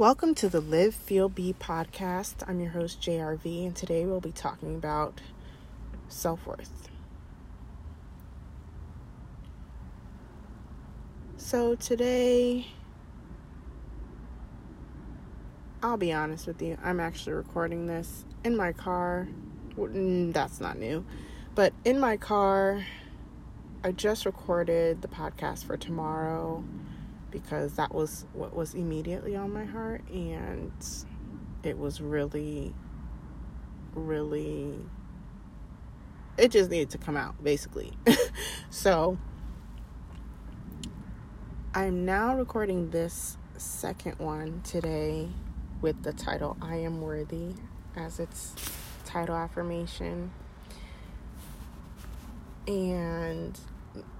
Welcome to the Live Feel Be podcast. I'm your host, JRV, and today we'll be talking about self worth. So, today, I'll be honest with you, I'm actually recording this in my car. That's not new, but in my car, I just recorded the podcast for tomorrow because that was what was immediately on my heart and it was really really it just needed to come out basically. So i'm now recording this second one today with the title i am worthy as its title affirmation. And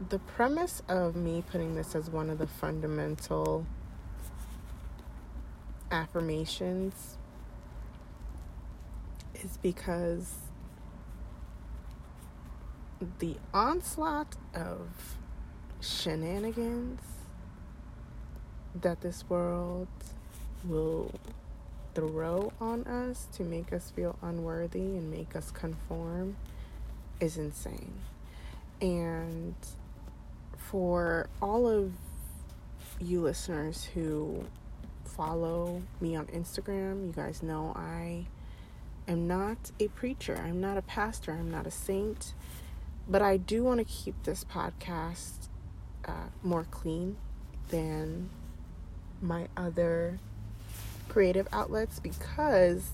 the premise of me putting this as one of the fundamental affirmations is because the onslaught of shenanigans that this world will throw on us to make us feel unworthy and make us conform is insane. And for all of you listeners who follow me on Instagram, you guys know I am not a preacher, I'm not a pastor, I'm not a saint, but I do want to keep this podcast uh, more clean than my other creative outlets because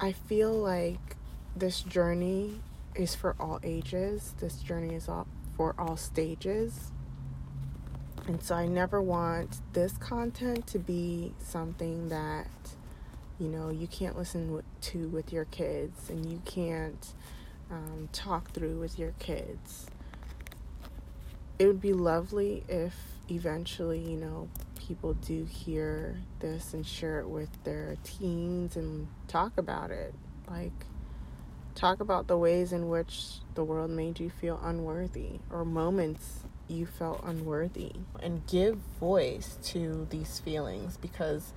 I feel like this journey is for all ages. This journey is all for all stages. And so I never want this content to be something that you know you can't listen to with your kids and you can't um, talk through with your kids. It would be lovely if eventually, you know, people do hear this and share it with their teens and talk about it. Like, Talk about the ways in which the world made you feel unworthy or moments you felt unworthy and give voice to these feelings because,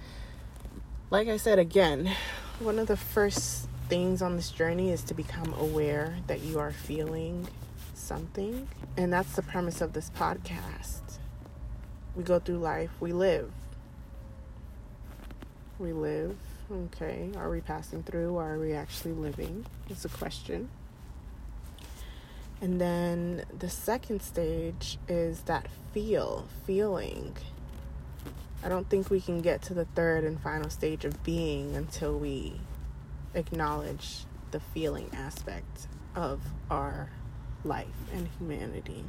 like I said again, one of the first things on this journey is to become aware that you are feeling something. And that's the premise of this podcast. We go through life, we live. We live Okay, are we passing through or are we actually living? Is a question. And then the second stage is that feel, feeling. I don't think we can get to the third and final stage of being until we acknowledge the feeling aspect of our life and humanity.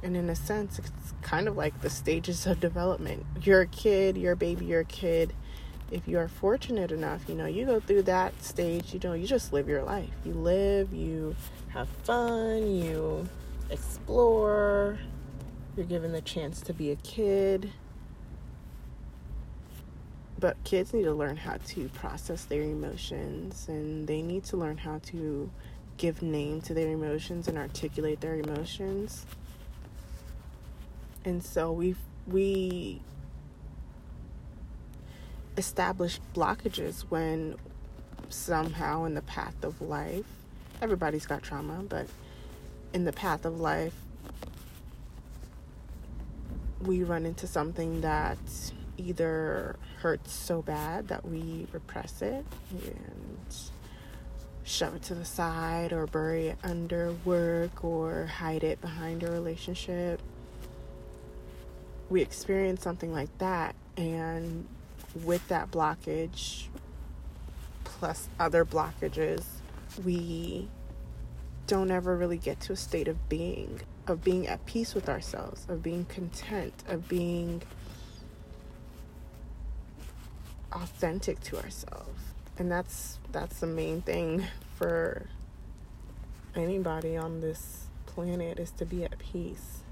And in a sense, it's kind of like the stages of development. You're a kid, you're a baby, you're a kid if you are fortunate enough, you know, you go through that stage, you know, you just live your life. You live, you have fun, you explore, you're given the chance to be a kid. But kids need to learn how to process their emotions and they need to learn how to give name to their emotions and articulate their emotions. And so we we establish blockages when somehow in the path of life, everybody's got trauma, but in the path of life, we run into something that either hurts so bad that we repress it and shove it to the side or bury it under work or hide it behind a relationship. We experience something like that and with that blockage plus other blockages, we don't ever really get to a state of being, of being at peace with ourselves, of being content, of being authentic to ourselves. And that's that's the main thing for anybody on this planet is to be at peace.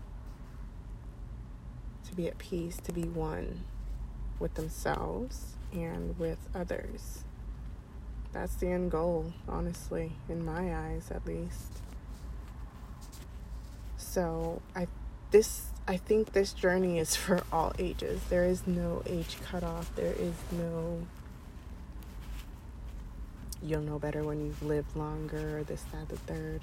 To be at peace, to be one with themselves and with others. That's the end goal, honestly, in my eyes at least. So, I this I think this journey is for all ages. There is no age cutoff. There is no you'll know better when you've lived longer, this, that, the third.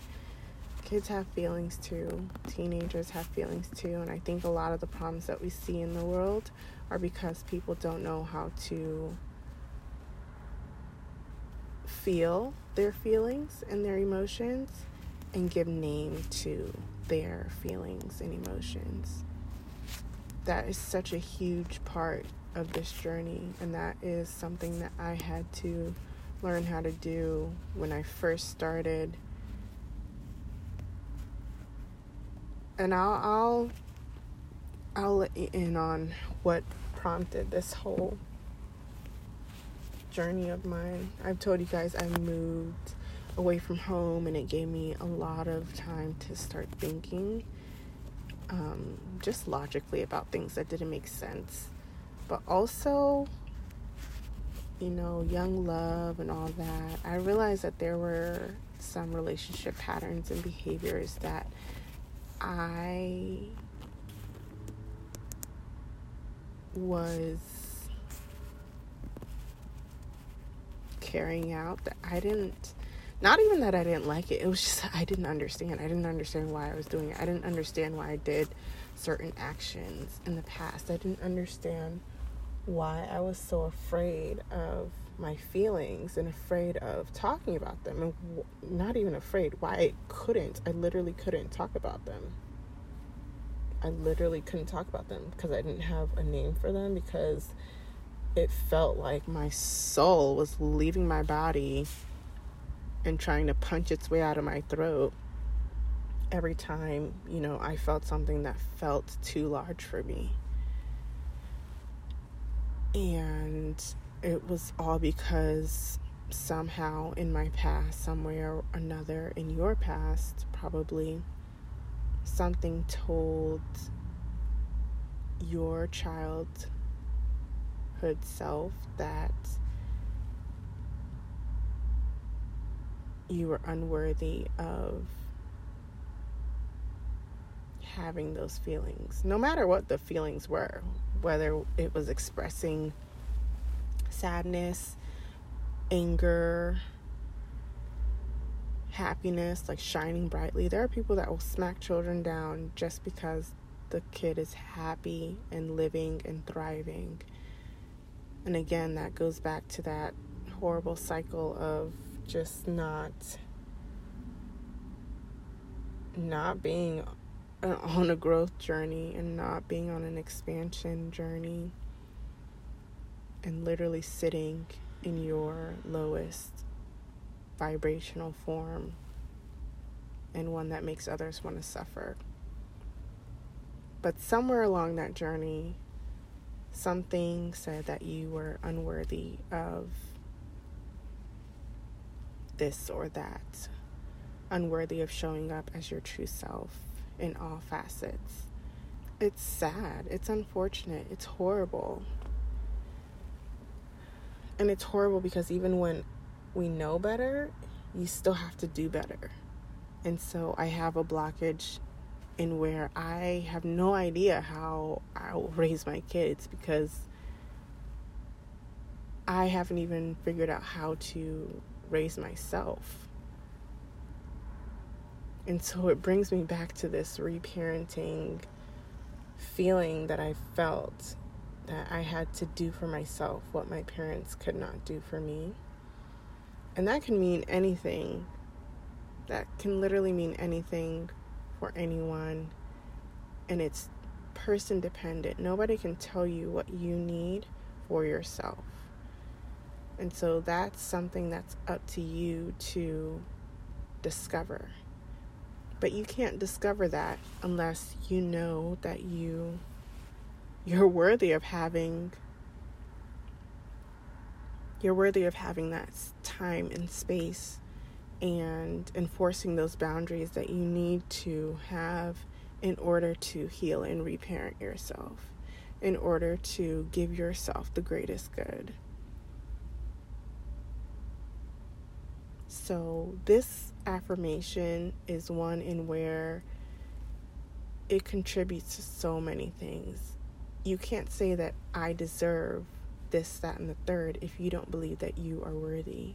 Kids have feelings too. Teenagers have feelings too. And I think a lot of the problems that we see in the world are because people don't know how to feel their feelings and their emotions and give name to their feelings and emotions. That is such a huge part of this journey, and that is something that I had to learn how to do when I first started. And I'll I'll I'll let you in on what prompted this whole journey of mine. I've told you guys I moved away from home and it gave me a lot of time to start thinking um, just logically about things that didn't make sense. But also you know, young love and all that, I realized that there were some relationship patterns and behaviors that I was carrying out that I didn't not even that I didn't like it it was just I didn't understand. I didn't understand why I was doing it. I didn't understand why I did certain actions in the past. I didn't understand why I was so afraid of my feelings and afraid of talking about them. And w- not even afraid why I couldn't. I literally couldn't talk about them. I literally couldn't talk about them because I didn't have a name for them because it felt like my soul was leaving my body and trying to punch its way out of my throat every time, you know, I felt something that felt too large for me. And it was all because somehow in my past, somewhere or another in your past, probably something told your childhood self that you were unworthy of having those feelings, no matter what the feelings were, whether it was expressing sadness, anger, happiness, like shining brightly. There are people that will smack children down just because the kid is happy and living and thriving. And again, that goes back to that horrible cycle of just not not being uh, on a growth journey and not being on an expansion journey and literally sitting in your lowest vibrational form and one that makes others want to suffer. But somewhere along that journey, something said that you were unworthy of this or that, unworthy of showing up as your true self in all facets. It's sad, it's unfortunate, it's horrible. And it's horrible because even when we know better, you still have to do better. And so I have a blockage in where I have no idea how I'll raise my kids because I haven't even figured out how to raise myself. And so it brings me back to this reparenting feeling that I felt that I had to do for myself what my parents could not do for me. And that can mean anything. That can literally mean anything for anyone. And it's person dependent. Nobody can tell you what you need for yourself. And so that's something that's up to you to discover. But you can't discover that unless you know that you you're worthy of having you're worthy of having that time and space and enforcing those boundaries that you need to have in order to heal and reparent yourself, in order to give yourself the greatest good. So, this affirmation is one in where it contributes to so many things. You can't say that I deserve this, that, and the third if you don't believe that you are worthy.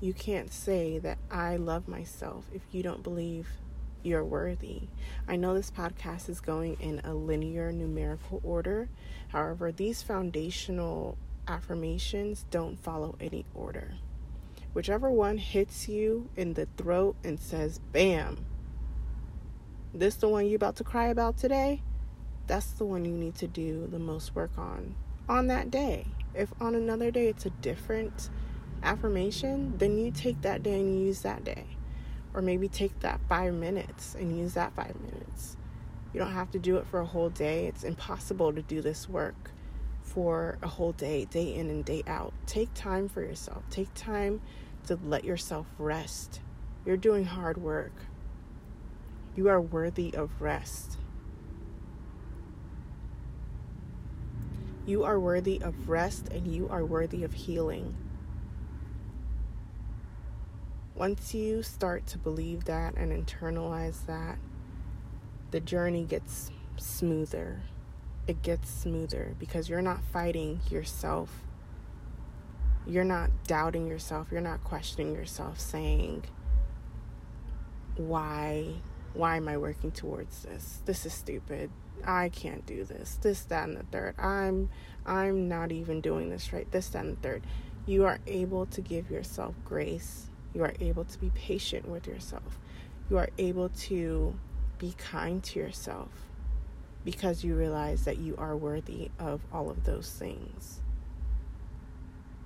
You can't say that I love myself if you don't believe you're worthy. I know this podcast is going in a linear numerical order. However, these foundational affirmations don't follow any order. Whichever one hits you in the throat and says, bam, this the one you about to cry about today? That's the one you need to do the most work on on that day. If on another day it's a different affirmation, then you take that day and you use that day. Or maybe take that five minutes and use that five minutes. You don't have to do it for a whole day. It's impossible to do this work for a whole day, day in and day out. Take time for yourself. Take time to let yourself rest. You're doing hard work. You are worthy of rest. You are worthy of rest and you are worthy of healing. Once you start to believe that and internalize that, the journey gets smoother. It gets smoother because you're not fighting yourself. You're not doubting yourself. You're not questioning yourself, saying, Why? Why am I working towards this? This is stupid. I can't do this, this, that, and the third. I'm I'm not even doing this right, this, that, and the third. You are able to give yourself grace. You are able to be patient with yourself. You are able to be kind to yourself because you realize that you are worthy of all of those things.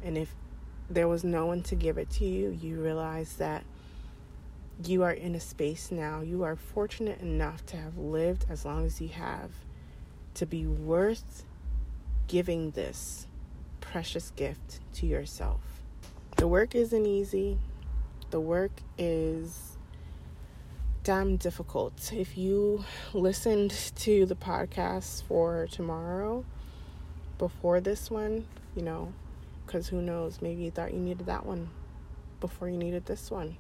And if there was no one to give it to you, you realize that you are in a space now. You are fortunate enough to have lived as long as you have to be worth giving this precious gift to yourself. The work isn't easy. The work is damn difficult. If you listened to the podcast for tomorrow before this one, you know, because who knows, maybe you thought you needed that one before you needed this one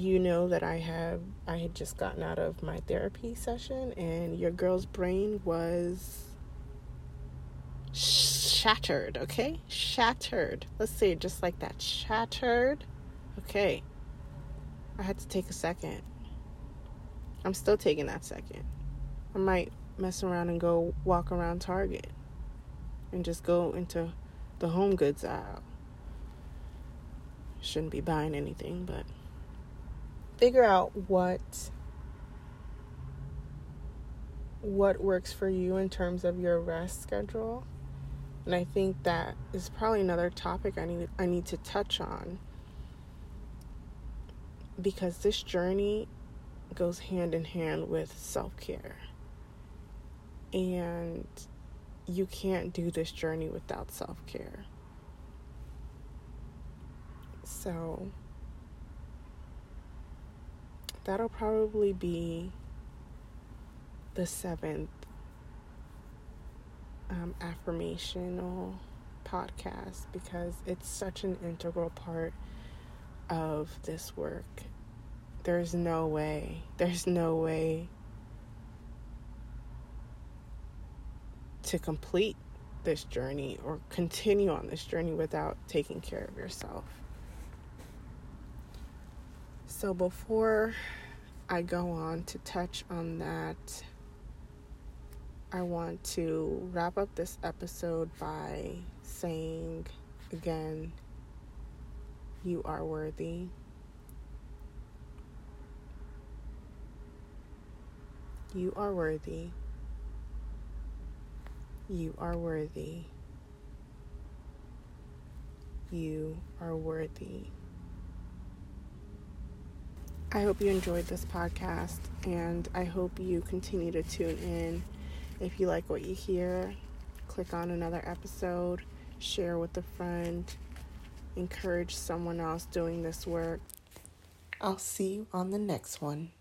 you know that I have I had just gotten out of my therapy session and your girl's brain was shattered, okay? Shattered. Let's say it just like that. Shattered. Okay. I had to take a second. I'm still taking that second. I might mess around and go walk around Target and just go into the home goods aisle. Shouldn't be buying anything, but figure out what what works for you in terms of your rest schedule. And I think that is probably another topic I need I need to touch on because this journey goes hand in hand with self-care. And you can't do this journey without self-care. So, that'll probably be the seventh um, affirmational podcast because it's such an integral part of this work. There's no way, there's no way to complete this journey or continue on this journey without taking care of yourself. So before I go on to touch on that, I want to wrap up this episode by saying again, you are worthy. You are worthy. You are worthy. You are worthy. I hope you enjoyed this podcast and I hope you continue to tune in. If you like what you hear, click on another episode, share with a friend, encourage someone else doing this work. I'll see you on the next one.